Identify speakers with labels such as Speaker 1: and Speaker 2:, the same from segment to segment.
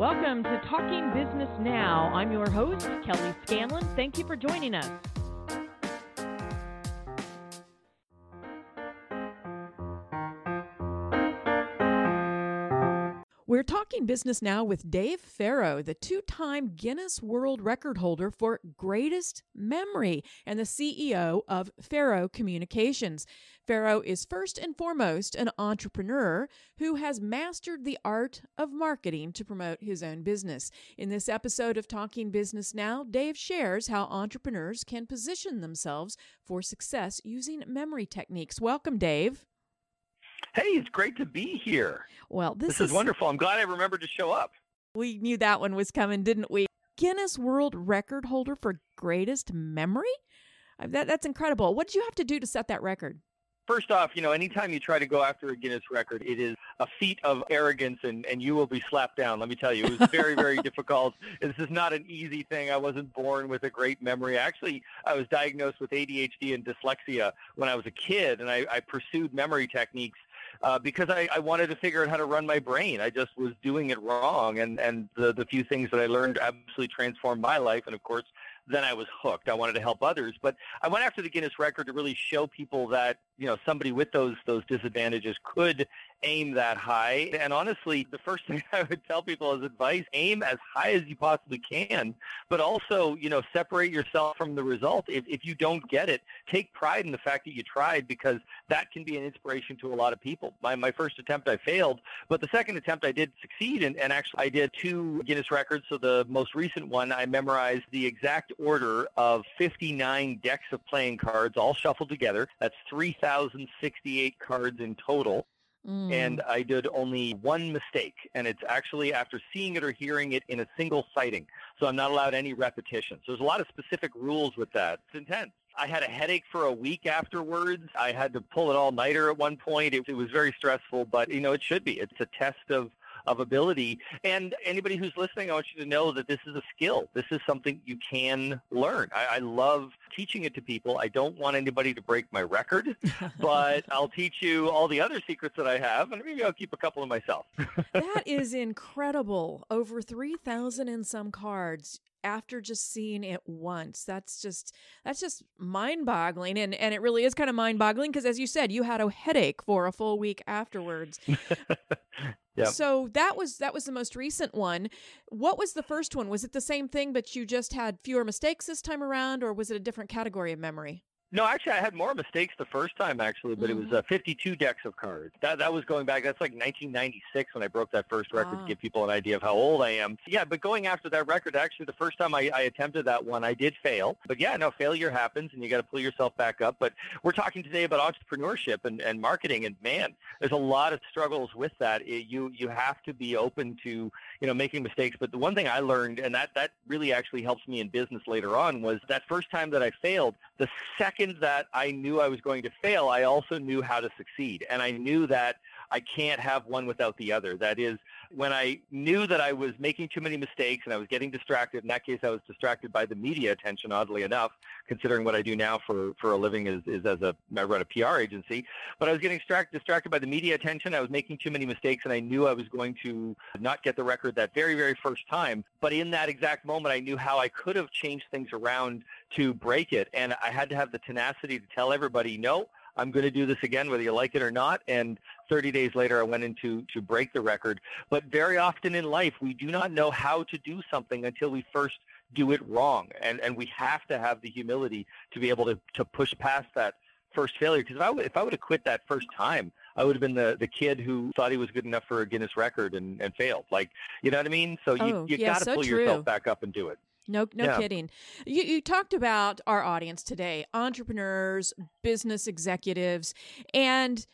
Speaker 1: Welcome to Talking Business Now. I'm your host, Kelly Scanlon. Thank you for joining us. Talking business now with Dave Farrow, the two time Guinness World Record holder for greatest memory and the CEO of Farrow Communications. Farrow is first and foremost an entrepreneur who has mastered the art of marketing to promote his own business. In this episode of Talking Business Now, Dave shares how entrepreneurs can position themselves for success using memory techniques. Welcome, Dave.
Speaker 2: Hey, it's great to be here.
Speaker 1: Well, this,
Speaker 2: this is, is wonderful. I'm glad I remembered to show up.
Speaker 1: We knew that one was coming, didn't we? Guinness World Record holder for greatest memory? Uh, that, that's incredible. What did you have to do to set that record?
Speaker 2: First off, you know, anytime you try to go after a Guinness record, it is a feat of arrogance and, and you will be slapped down. Let me tell you, it was very, very difficult. This is not an easy thing. I wasn't born with a great memory. Actually, I was diagnosed with ADHD and dyslexia when I was a kid, and I, I pursued memory techniques uh, because I, I wanted to figure out how to run my brain. I just was doing it wrong, and and the the few things that I learned absolutely transformed my life. And of course, then I was hooked. I wanted to help others, but I went after the Guinness record to really show people that you know somebody with those those disadvantages could aim that high. And honestly, the first thing I would tell people as advice, aim as high as you possibly can, but also, you know, separate yourself from the result. If, if you don't get it, take pride in the fact that you tried because that can be an inspiration to a lot of people. My, my first attempt, I failed, but the second attempt, I did succeed. And, and actually, I did two Guinness records. So the most recent one, I memorized the exact order of 59 decks of playing cards all shuffled together. That's 3,068 cards in total. Mm. And I did only one mistake, and it's actually after seeing it or hearing it in a single sighting. So I'm not allowed any repetition. So there's a lot of specific rules with that. It's intense. I had a headache for a week afterwards. I had to pull it all nighter at one point. It, it was very stressful, but you know it should be. It's a test of of ability. And anybody who's listening, I want you to know that this is a skill. This is something you can learn. I, I love teaching it to people. I don't want anybody to break my record, but I'll teach you all the other secrets that I have, and maybe I'll keep a couple of myself.
Speaker 1: that is incredible. Over 3,000 and some cards after just seeing it once that's just that's just mind-boggling and and it really is kind of mind-boggling because as you said you had a headache for a full week afterwards
Speaker 2: Yep.
Speaker 1: So that was that was the most recent one. What was the first one? Was it the same thing, but you just had fewer mistakes this time around, or was it a different category of memory?
Speaker 2: No, actually, I had more mistakes the first time, actually, but mm-hmm. it was uh, 52 decks of cards. That that was going back. That's like 1996 when I broke that first record ah. to give people an idea of how old I am. Yeah, but going after that record, actually, the first time I, I attempted that one, I did fail. But yeah, no, failure happens, and you got to pull yourself back up. But we're talking today about entrepreneurship and, and marketing, and man, there's a lot of struggles with that. It, you you have to be open to you know making mistakes. But the one thing I learned, and that that really actually helps me in business later on, was that first time that I failed. The second that I knew I was going to fail, I also knew how to succeed. And I knew that I can't have one without the other. That is, when I knew that I was making too many mistakes and I was getting distracted, in that case, I was distracted by the media attention, oddly enough, considering what I do now for, for a living is, is as a, I run a PR agency. But I was getting distracted, distracted by the media attention. I was making too many mistakes and I knew I was going to not get the record that very, very first time. But in that exact moment, I knew how I could have changed things around to break it. And I had to have the tenacity to tell everybody, no, I'm going to do this again, whether you like it or not. And 30 days later, I went in to, break the record. But very often in life, we do not know how to do something until we first do it wrong. And, and we have to have the humility to be able to, to push past that first failure. Because if I, would, if I would have quit that first time, I would have been the, the kid who thought he was good enough for a Guinness record and, and failed. Like, you know what I mean? So you,
Speaker 1: oh,
Speaker 2: you
Speaker 1: yeah,
Speaker 2: got to
Speaker 1: so
Speaker 2: pull
Speaker 1: true.
Speaker 2: yourself back up and do it.
Speaker 1: No, no
Speaker 2: Yeah.
Speaker 1: kidding. You, you talked about our audience today, entrepreneurs, business executives, and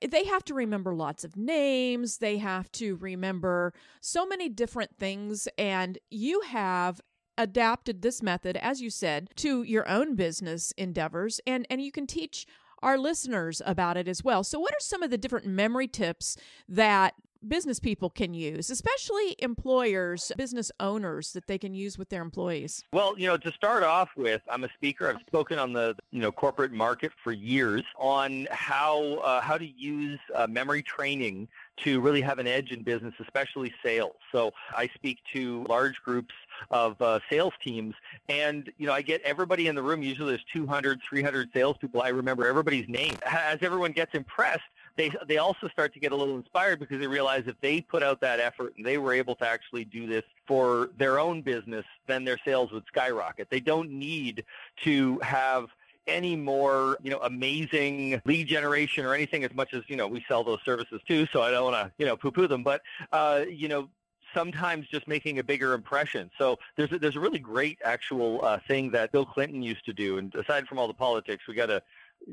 Speaker 1: they have to remember lots of names. They have to remember so many different things. And you have adapted this method, as you said, to your own business endeavors. And, and you can teach our listeners about it as well. So, what are some of the different memory tips that business people can use, especially employers, business owners that they can use with their employees?
Speaker 2: Well, you know, to start off with, I'm a speaker. I've spoken on the you know corporate market for years on how uh, how to use uh, memory training to really have an edge in business, especially sales. So I speak to large groups of uh, sales teams, and you know I get everybody in the room. Usually there's 200, 300 salespeople. I remember everybody's name. As everyone gets impressed, they they also start to get a little inspired because they realize if they put out that effort and they were able to actually do this for their own business, then their sales would skyrocket. They don't need to have any more, you know, amazing lead generation or anything as much as, you know, we sell those services too. So I don't want to, you know, poo-poo them. But, uh, you know, sometimes just making a bigger impression. So there's a, there's a really great actual uh, thing that Bill Clinton used to do. And aside from all the politics, we got to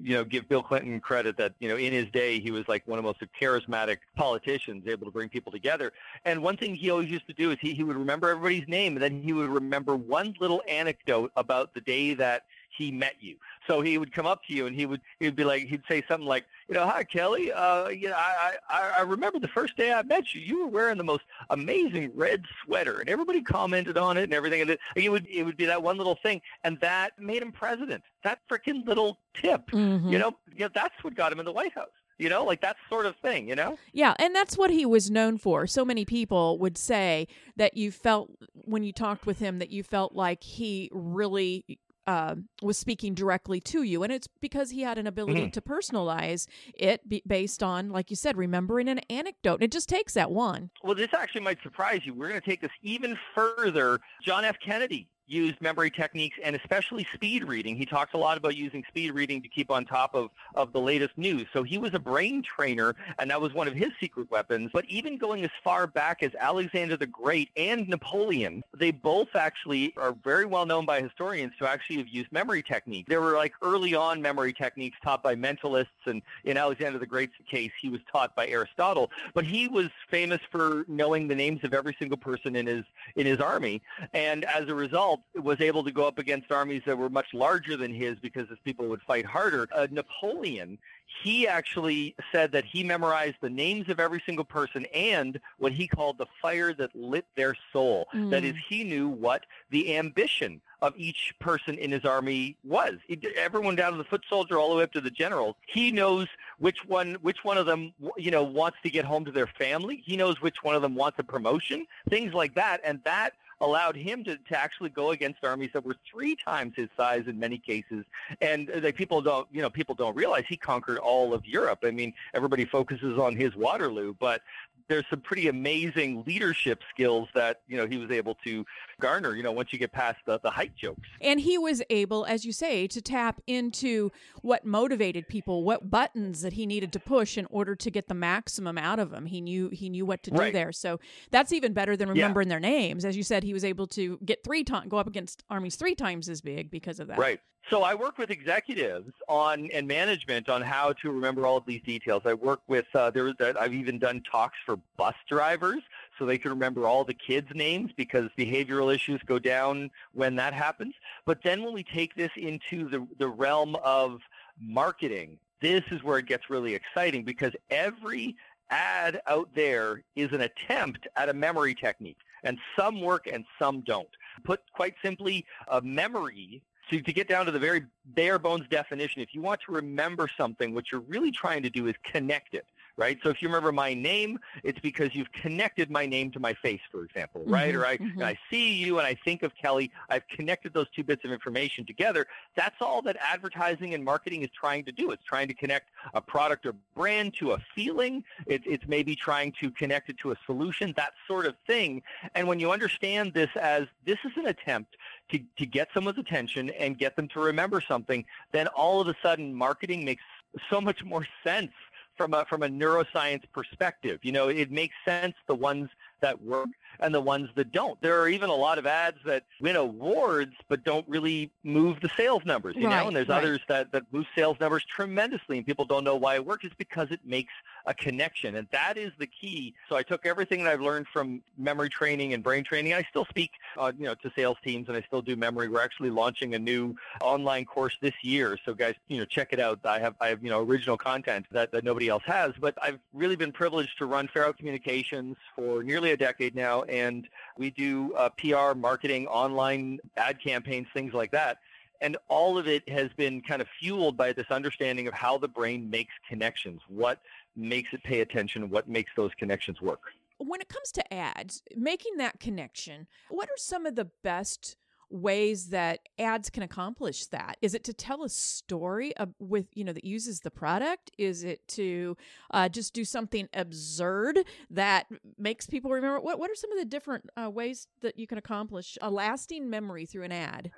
Speaker 2: you know, give Bill Clinton credit that, you know, in his day, he was like one of the most charismatic politicians, able to bring people together. And one thing he always used to do is he, he would remember everybody's name, and then he would remember one little anecdote about the day that he met you. So he would come up to you and he would he'd be like he'd say something like, you know, hi Kelly, uh, you know, I, I I remember the first day I met you. You were wearing the most amazing red sweater, and everybody commented on it and everything. And it, it would it would be that one little thing, and that made him president. That freaking little tip, mm-hmm. you know, you know, that's what got him in the White House you know like that sort of thing you know
Speaker 1: yeah and that's what he was known for so many people would say that you felt when you talked with him that you felt like he really uh, was speaking directly to you. And it's because he had an ability mm-hmm. to personalize it based on, like you said, remembering an anecdote. It just takes that one.
Speaker 2: Well, this actually might surprise you. We're going to take this even further. John F. Kennedy used memory techniques and especially speed reading. He talks a lot about using speed reading to keep on top of, of the latest news. So he was a brain trainer, and that was one of his secret weapons. But even going as far back as Alexander the Great and Napoleon, they both actually are very well known by historians to actually have used memory techniques. There were like early on memory techniques taught by mentalists, and in Alexander the Great's case, he was taught by Aristotle. But he was famous for knowing the names of every single person in his in his army, and as a result, was able to go up against armies that were much larger than his because his people would fight harder. Uh, Napoleon, he actually said that he memorized the names of every single person and what he called the fire that lit their soul. Mm. That is, he knew what the ambition of each person in his army was. He, everyone down to the foot soldier, all the way up to the general. He knows which one, which one of them, you know, wants to get home to their family. He knows which one of them wants a promotion, things like that, and that allowed him to, to actually go against armies that were three times his size in many cases. And uh, people don't, you know, people don't realize he conquered all of Europe. I mean, everybody focuses on his Waterloo, but there's some pretty amazing leadership skills that you know he was able to garner you know once you get past the, the height jokes.
Speaker 1: And he was able as you say to tap into what motivated people what buttons that he needed to push in order to get the maximum out of them he knew he knew what to do there. So that's even better than remembering yeah. their names. As you said he was able to get three times go up against armies three times as big because of that.
Speaker 2: Right so I work with executives on and management on how to remember all of these details. I work with uh, there. I've even done talks for bus drivers so they can remember all the kids' names because behavioral issues go down when that happens. But then when we take this into the the realm of marketing, this is where it gets really exciting because every ad out there is an attempt at a memory technique. And some work and some don't. Put quite simply, a memory so to get down to the very bare bones definition, if you want to remember something, what you're really trying to do is connect it right? So if you remember my name, it's because you've connected my name to my face, for example, right? Mm-hmm, or I, mm-hmm. I see you and I think of Kelly. I've connected those two bits of information together. That's all that advertising and marketing is trying to do. It's trying to connect a product or brand to a feeling. It, it's maybe trying to connect it to a solution, that sort of thing. And when you understand this as this is an attempt to, to get someone's attention and get them to remember something, then all of a sudden marketing makes so much more sense from a from a neuroscience perspective. You know, it makes sense the ones that work and the ones that don't. There are even a lot of ads that win awards but don't really move the sales numbers, you
Speaker 1: right,
Speaker 2: know, and there's
Speaker 1: right.
Speaker 2: others that, that move sales numbers tremendously and people don't know why it works. It's because it makes a connection. And that is the key. So I took everything that I've learned from memory training and brain training. I still speak, uh, you know, to sales teams and I still do memory. We're actually launching a new online course this year. So guys, you know, check it out. I have, I have, you know, original content that, that nobody else has, but I've really been privileged to run Farrow Communications for nearly a decade now. And we do uh, PR, marketing, online ad campaigns, things like that. And all of it has been kind of fueled by this understanding of how the brain makes connections, what makes it pay attention, what makes those connections work.
Speaker 1: When it comes to ads, making that connection, what are some of the best ways that ads can accomplish that? Is it to tell a story of, with you know that uses the product? Is it to uh, just do something absurd that makes people remember? What What are some of the different uh, ways that you can accomplish a lasting memory through an ad?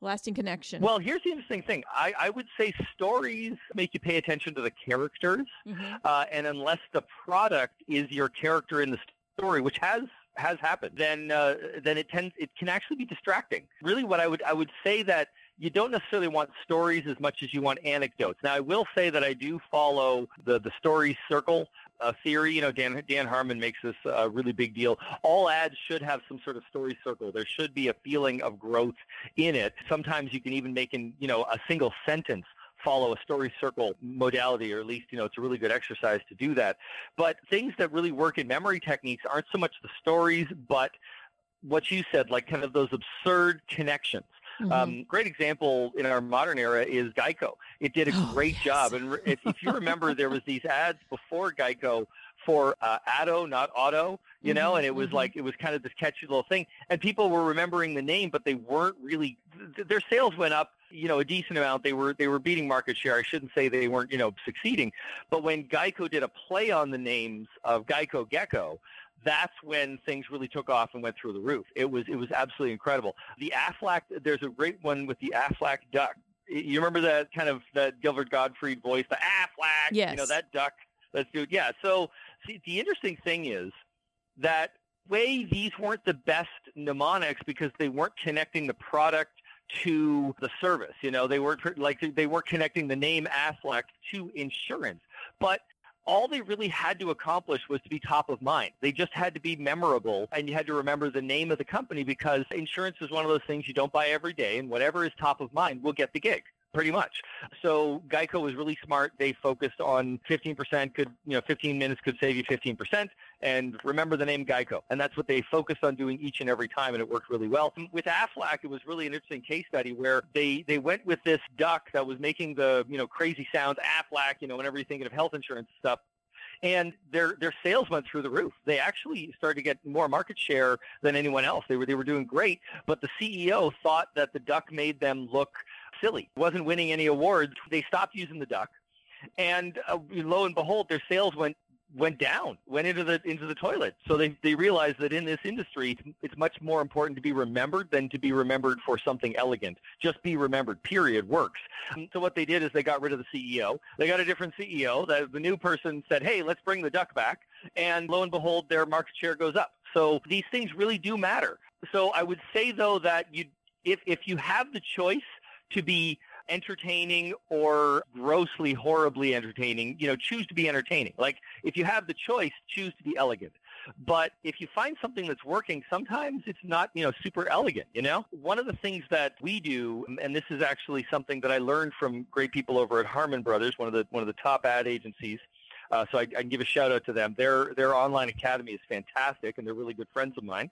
Speaker 1: Lasting connection?
Speaker 2: Well, here's the interesting thing. I, I would say stories make you pay attention to the characters, mm-hmm. uh, and unless the product is your character in the story, which has has happened, then uh, then it tends it can actually be distracting. Really, what I would I would say that you don't necessarily want stories as much as you want anecdotes. Now, I will say that I do follow the the story circle uh, theory. You know, Dan Dan Harmon makes this a really big deal. All ads should have some sort of story circle. There should be a feeling of growth in it. Sometimes you can even make in you know a single sentence follow a story circle modality, or at least, you know, it's a really good exercise to do that. But things that really work in memory techniques aren't so much the stories, but what you said, like kind of those absurd connections. Mm-hmm. Um, great example in our modern era is Geico. It did a oh, great yes. job. And if, if you remember, there was these ads before Geico for uh, Addo, not Auto, you know, and it was mm-hmm. like it was kind of this catchy little thing, and people were remembering the name, but they weren't really. Their sales went up, you know, a decent amount. They were they were beating market share. I shouldn't say they weren't, you know, succeeding, but when Geico did a play on the names of Geico Gecko, that's when things really took off and went through the roof. It was it was absolutely incredible. The Aflac, there's a great one with the Aflac duck. You remember that kind of that Gilbert Gottfried voice, the Aflac,
Speaker 1: yes.
Speaker 2: you know that duck. Let's do it. Yeah. So see, the interesting thing is that way these weren't the best mnemonics because they weren't connecting the product to the service. You know, they weren't like they weren't connecting the name Aflac to insurance. But all they really had to accomplish was to be top of mind. They just had to be memorable, and you had to remember the name of the company because insurance is one of those things you don't buy every day, and whatever is top of mind will get the gig pretty much. So Geico was really smart. They focused on 15% could, you know, 15 minutes could save you 15% and remember the name Geico. And that's what they focused on doing each and every time and it worked really well. With Aflac, it was really an interesting case study where they, they went with this duck that was making the, you know, crazy sounds, Aflac, you know, whenever you're thinking of health insurance stuff, and their their sales went through the roof. They actually started to get more market share than anyone else. They were they were doing great, but the CEO thought that the duck made them look silly. Wasn't winning any awards. They stopped using the duck, and uh, lo and behold, their sales went went down, went into the into the toilet. So they they realized that in this industry, it's much more important to be remembered than to be remembered for something elegant. Just be remembered. Period. Works. So what they did is they got rid of the CEO. They got a different CEO. The, the new person said, "Hey, let's bring the duck back." And lo and behold, their market share goes up. So these things really do matter. So I would say though that you if if you have the choice to be entertaining or grossly horribly entertaining you know choose to be entertaining. Like if you have the choice choose to be elegant. But if you find something that's working sometimes it's not you know super elegant you know? One of the things that we do and this is actually something that i learned from great people over at harmon brothers one of the one of the top ad agencies uh, so I, I, can give a shout out to them. Their their online academy is fantastic, and they're really good friends of mine.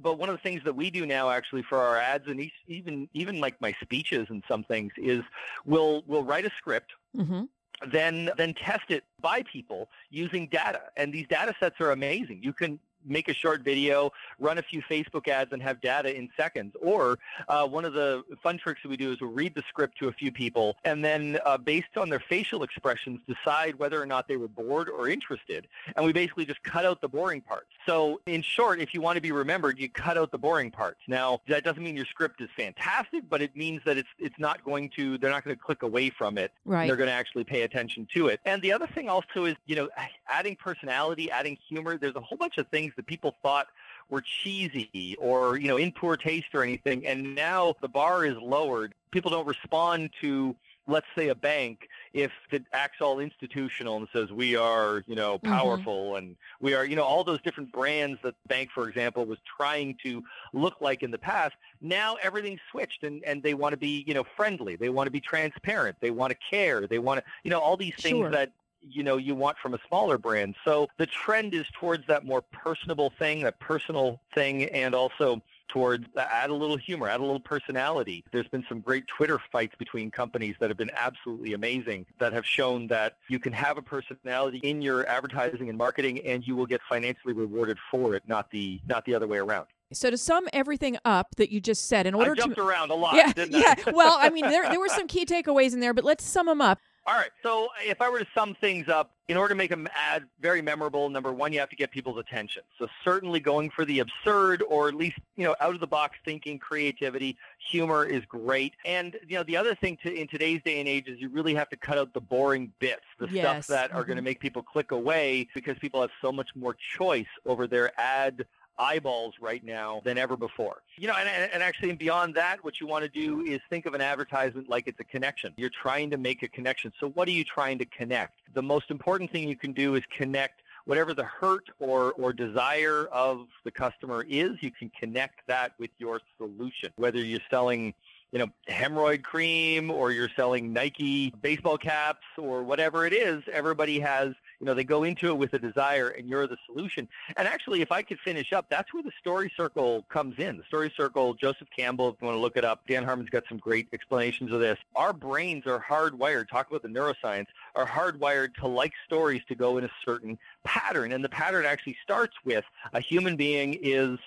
Speaker 2: But one of the things that we do now, actually, for our ads and even even like my speeches and some things, is we'll we'll write a script. Mm-hmm then then test it by people using data and these data sets are amazing you can make a short video, run a few Facebook ads, and have data in seconds. Or uh, one of the fun tricks that we do is we'll read the script to a few people, and then uh, based on their facial expressions, decide whether or not they were bored or interested. And we basically just cut out the boring parts. So in short, if you want to be remembered, you cut out the boring parts. Now that doesn't mean your script is fantastic, but it means that it's it's not going to they're not going to click away from it.
Speaker 1: Right.
Speaker 2: They're going to actually pay attention to it. And the other thing also is you know adding personality, adding humor. There's a whole bunch of things that people thought were cheesy or you know in poor taste or anything and now the bar is lowered people don't respond to let's say a bank, if it acts all institutional and says we are, you know,
Speaker 1: Mm-hmm.
Speaker 2: powerful and we are, you know, all those different brands that the bank, for example, was trying to look like in the past, now everything's switched and, and they want to be, you know, friendly. They want to be transparent. They want to care. They want to, you know, all these things
Speaker 1: Sure.
Speaker 2: that you know you want from a smaller brand. So the trend is towards that more personable thing, that personal thing, and also towards add a little humor, add a little personality. There's been some great Twitter fights between companies that have been absolutely amazing that have shown that you can have a personality in your advertising and marketing and you will get financially rewarded for it, not the not the other way around.
Speaker 1: So to sum everything up that you just said, in order to.
Speaker 2: I jumped
Speaker 1: to
Speaker 2: around a lot,
Speaker 1: yeah,
Speaker 2: didn't
Speaker 1: yeah. Well, I mean, there there were some key takeaways in there, but let's sum them up.
Speaker 2: All right. So if I were to sum things up, in order to make an ad very memorable, number one, you have to get people's attention. So certainly going for the absurd or at least, you know, out of the box thinking, creativity, humor is great. And, you know, the other thing to, in today's day and age is you really have to cut out the boring bits, the
Speaker 1: Yes.
Speaker 2: stuff that are going to mm-hmm. make people click away because people have so much more choice over their ad eyeballs right now than ever before. You know, and, and actually beyond that, what you want to do is think of an advertisement like it's a connection. You're trying to make a connection. So what are you trying to connect? The most important thing you can do is connect whatever the hurt or, or desire of the customer is, you can connect that with your solution. Whether you're selling you know, hemorrhoid cream or you're selling Nike baseball caps or whatever it is, everybody has, you know, they go into it with a desire and you're the solution. And actually, if I could finish up, that's where the story circle comes in. The story circle, Joseph Campbell, if you want to look it up, Dan Harmon's got some great explanations of this. Our brains are hardwired, talk about the neuroscience, are hardwired to like stories to go in a certain pattern. And the pattern actually starts with a human being is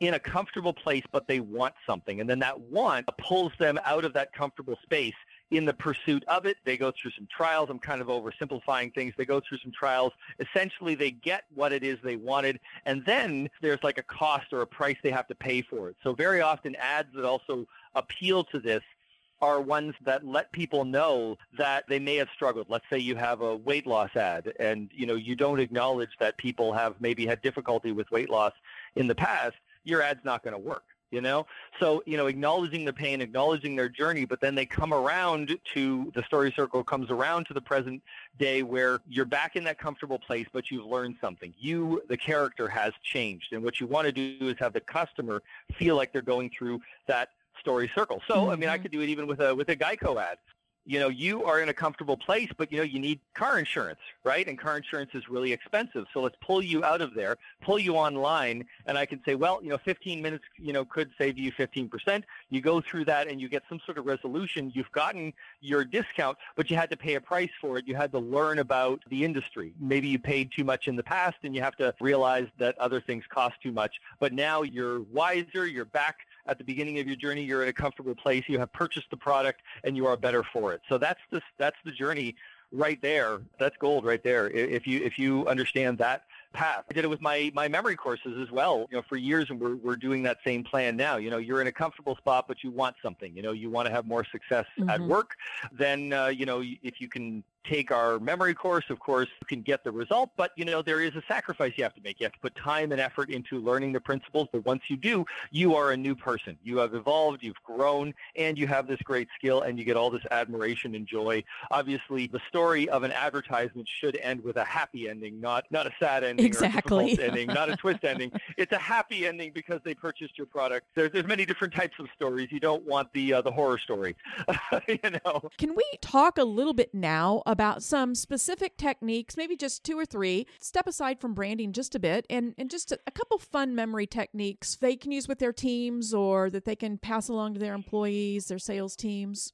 Speaker 2: in a comfortable place, but they want something. And then that want pulls them out of that comfortable space in the pursuit of it. They go through some trials. I'm kind of oversimplifying things. They go through some trials. Essentially, they get what it is they wanted. And then there's like a cost or a price they have to pay for it. So very often ads that also appeal to this are ones that let people know that they may have struggled. Let's say you have a weight loss ad and you know you don't acknowledge that people have maybe had difficulty with weight loss in the past, your ad's not going to work, you know? So, you know, acknowledging the pain, acknowledging their journey, but then they come around to the story circle comes around to the present day where you're back in that comfortable place, but you've learned something. You, the character, has changed. And what you want to do is have the customer feel like they're going through that story circle. So, I mean, I
Speaker 1: Mhm.
Speaker 2: could do it even with a with a Geico ad. You know, you are in a comfortable place, but you know, you need car insurance, right? And car insurance is really expensive. So let's pull you out of there, pull you online, and I can say, well, you know, 15 minutes, you know, could save you 15%. You go through that and you get some sort of resolution. You've gotten your discount, but you had to pay a price for it. You had to learn about the industry. Maybe you paid too much in the past and you have to realize that other things cost too much. But now you're wiser, you're back at the beginning of your journey, you're in a comfortable place, you have purchased the product and you are better for it. So that's the that's the journey right there. That's gold right there. If you if you understand that path. I did it with my my memory courses as well, you know, for years and we're we're doing that same plan now. You know, you're in a comfortable spot but you want something. You know, you want to have more success at
Speaker 1: Mhm.
Speaker 2: work, then uh, you know, if you can take our memory course, of course, you can get the result, but you know, there is a sacrifice you have to make. You have to put time and effort into learning the principles, but once you do, you are a new person. You have evolved, you've grown, and you have this great skill and you get all this admiration and joy. Obviously, the story of an advertisement should end with a happy ending, not not a sad ending or a
Speaker 1: Exactly.
Speaker 2: ending, not a twist ending. It's a happy ending because they purchased your product. There's there's many different types of stories. You don't want the uh, the horror story, you know.
Speaker 1: Can we talk a little bit now about some specific techniques, maybe just two or three? Step aside from branding just a bit and, and just a, a couple fun memory techniques they can use with their teams or that they can pass along to their employees, their sales teams.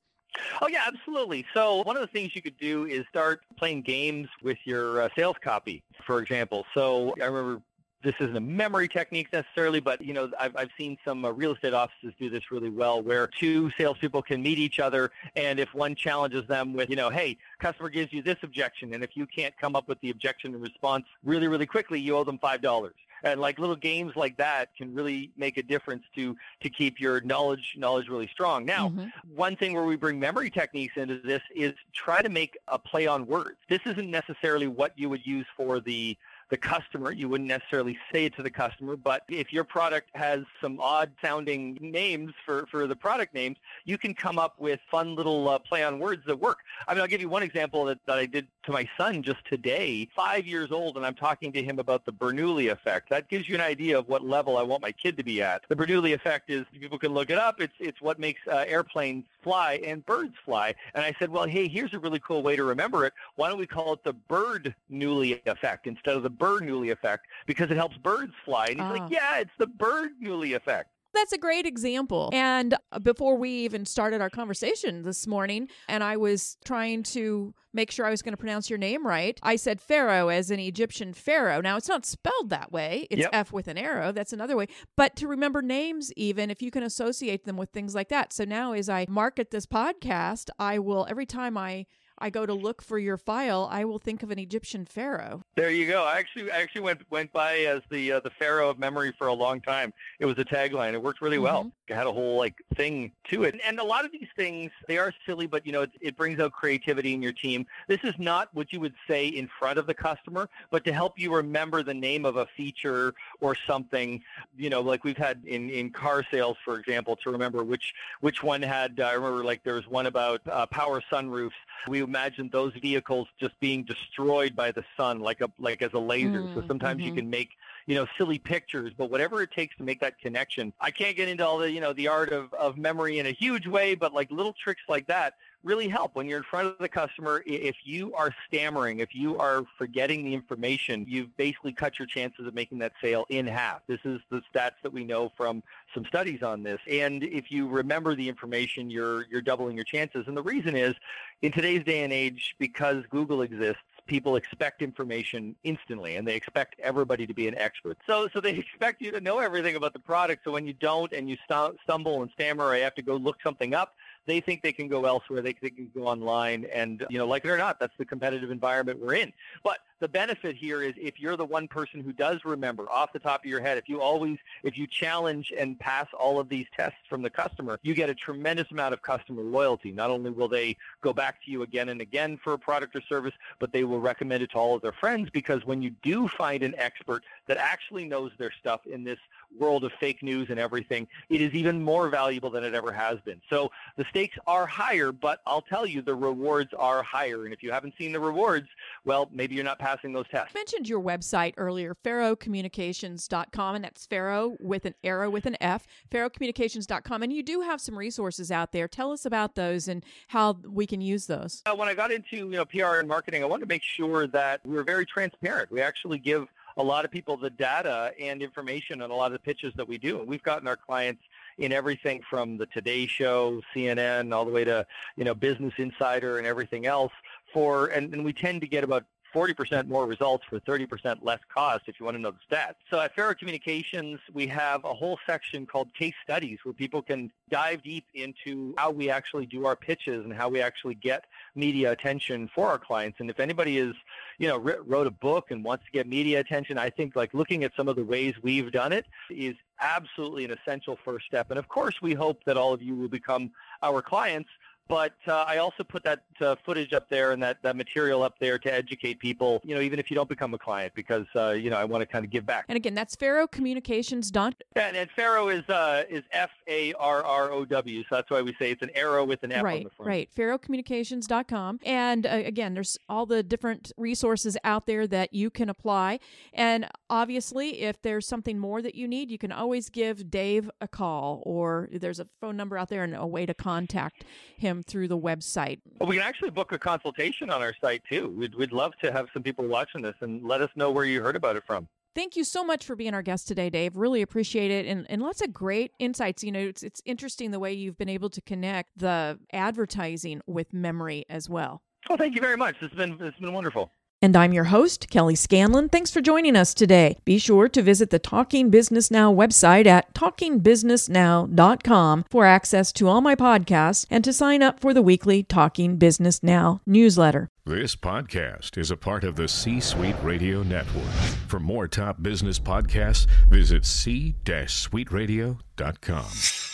Speaker 2: Oh yeah, absolutely. So one of the things you could do is start playing games with your uh, sales copy, for example. So I remember this isn't a memory technique necessarily, but you know I've I've seen some uh, real estate offices do this really well, where two salespeople can meet each other, and if one challenges them with, you know, hey, customer gives you this objection, and if you can't come up with the objection and response really really quickly, you owe them five dollars. And like little games like that can really make a difference to to keep your knowledge knowledge really strong. Now,
Speaker 1: Mhm.
Speaker 2: one thing where we bring memory techniques into this is try to make a play on words. This isn't necessarily what you would use for the the customer. You wouldn't necessarily say it to the customer, but if your product has some odd sounding names for, for the product names, you can come up with fun little uh, play on words that work. I mean, I'll give you one example that, that I did to my son just today, five years old, and I'm talking to him about the Bernoulli effect. That gives you an idea of what level I want my kid to be at. The Bernoulli effect is, people can look it up, it's, it's what makes uh, airplanes fly and birds fly. And I said, well, hey, here's a really cool way to remember it. Why don't we call it the bird Newly effect instead of the Bernoulli effect because it helps birds fly? And he's like, ah. yeah, it's the Bernoulli effect.
Speaker 1: That's a great example. And uh, before we even started our conversation this morning, and I was trying to make sure I was going to pronounce your name right, I said Pharaoh as an Egyptian pharaoh. Now, it's not spelled that way, it's yep. F with an arrow. That's another way. But to remember names, even if you can associate them with things like that. So now, as I market this podcast, I will, every time I I go to look for your file, I will think of an Egyptian pharaoh.
Speaker 2: There you go. I actually I actually went went by as the uh, the pharaoh of memory for a long time. It was a tagline. It worked really well. Mm-hmm. It had a whole like thing to it. And a lot of these things they are silly, but you know it, it brings out creativity in your team. This is not what you would say in front of the customer, but to help you remember the name of a feature or something. You know, like we've had in in car sales, for example, to remember which which one had. Uh, I remember like there was one about uh, power sunroofs. We imagine those vehicles just being destroyed by the sun like a like as a laser. Mm, so sometimes mm-hmm. you can make you know silly pictures, but whatever it takes to make that connection. I can't get into all the you know the art of of memory in a huge way, but like little tricks like that really help when you're in front of the customer. If you are stammering, if you are forgetting the information, you've basically cut your chances of making that sale in half. This is the stats that we know from some studies on this. And if you remember the information, you're you're doubling your chances. And the reason is, in today's day and age, because Google exists, people expect information instantly and they expect everybody to be an expert. So so they expect you to know everything about the product. So when you don't and you st- stumble and stammer you have to go look something up, they think they can go elsewhere. They, think they can go online, and you know, like it or not, that's the competitive environment we're in. But the benefit here is if you're the one person who does remember off the top of your head, if you always, if you challenge and pass all of these tests from the customer, you get a tremendous amount of customer loyalty. Not only will they go back to you again and again for a product or service, but they will recommend it to all of their friends because when you do find an expert that actually knows their stuff in this world of fake news and everything, it is even more valuable than it ever has been. So the stakes are higher, but I'll tell you the rewards are higher. And if you haven't seen the rewards, well, maybe you're not passing those tests.
Speaker 1: You mentioned your website earlier, farrowcommunications.com, and that's Farrow with an arrow with an F, farrowcommunications.com. And you do have some resources out there. Tell us about those and how we can use those.
Speaker 2: Uh, when I got into you know PR and marketing, I wanted to make sure that we were very transparent. We actually give a lot of people the data and information on a lot of the pitches that we do. And we've gotten our clients in everything from the Today Show, CNN, all the way to you know Business Insider and everything else. For and, and we tend to get about 40% more results for 30% less cost if you want to know the stats. So at Farrow Communications, we have a whole section called case studies where people can dive deep into how we actually do our pitches and how we actually get media attention for our clients. And if anybody is, you know, wrote a book and wants to get media attention, I think like looking at some of the ways we've done it is absolutely an essential first step. And of course, we hope that all of you will become our clients but uh, I also put that uh, footage up there and that, that material up there to educate people, you know, even if you don't become a client, because, uh, you know, I want to kind of give back.
Speaker 1: And again, that's Farrow Communications.
Speaker 2: And, and Farrow is, uh, is F-A-R-R-O-W, so that's why we say it's an arrow with an F
Speaker 1: right,
Speaker 2: on the front.
Speaker 1: Right, farrowcommunications.com. And uh, again, there's all the different resources out there that you can apply. And obviously, if there's something more that you need, you can always give Dave a call or there's a phone number out there and a way to contact him through the website?
Speaker 2: Well, we can actually book a consultation on our site too. We'd, we'd love to have some people watching this and let us know where you heard about it from.
Speaker 1: Thank you so much for being our guest today, Dave. Really appreciate it, and and lots of great insights. You know, it's it's interesting the way you've been able to connect the advertising with memory as well.
Speaker 2: Well, thank you very much. It's been it's been wonderful.
Speaker 1: And I'm your host, Kelly Scanlon. Thanks for joining us today. Be sure to visit the Talking Business Now website at talkingbusinessnow.com for access to all my podcasts and to sign up for the weekly Talking Business Now newsletter.
Speaker 3: This podcast is a part of the C Suite Radio Network. For more top business podcasts, visit c-suiteradio.com.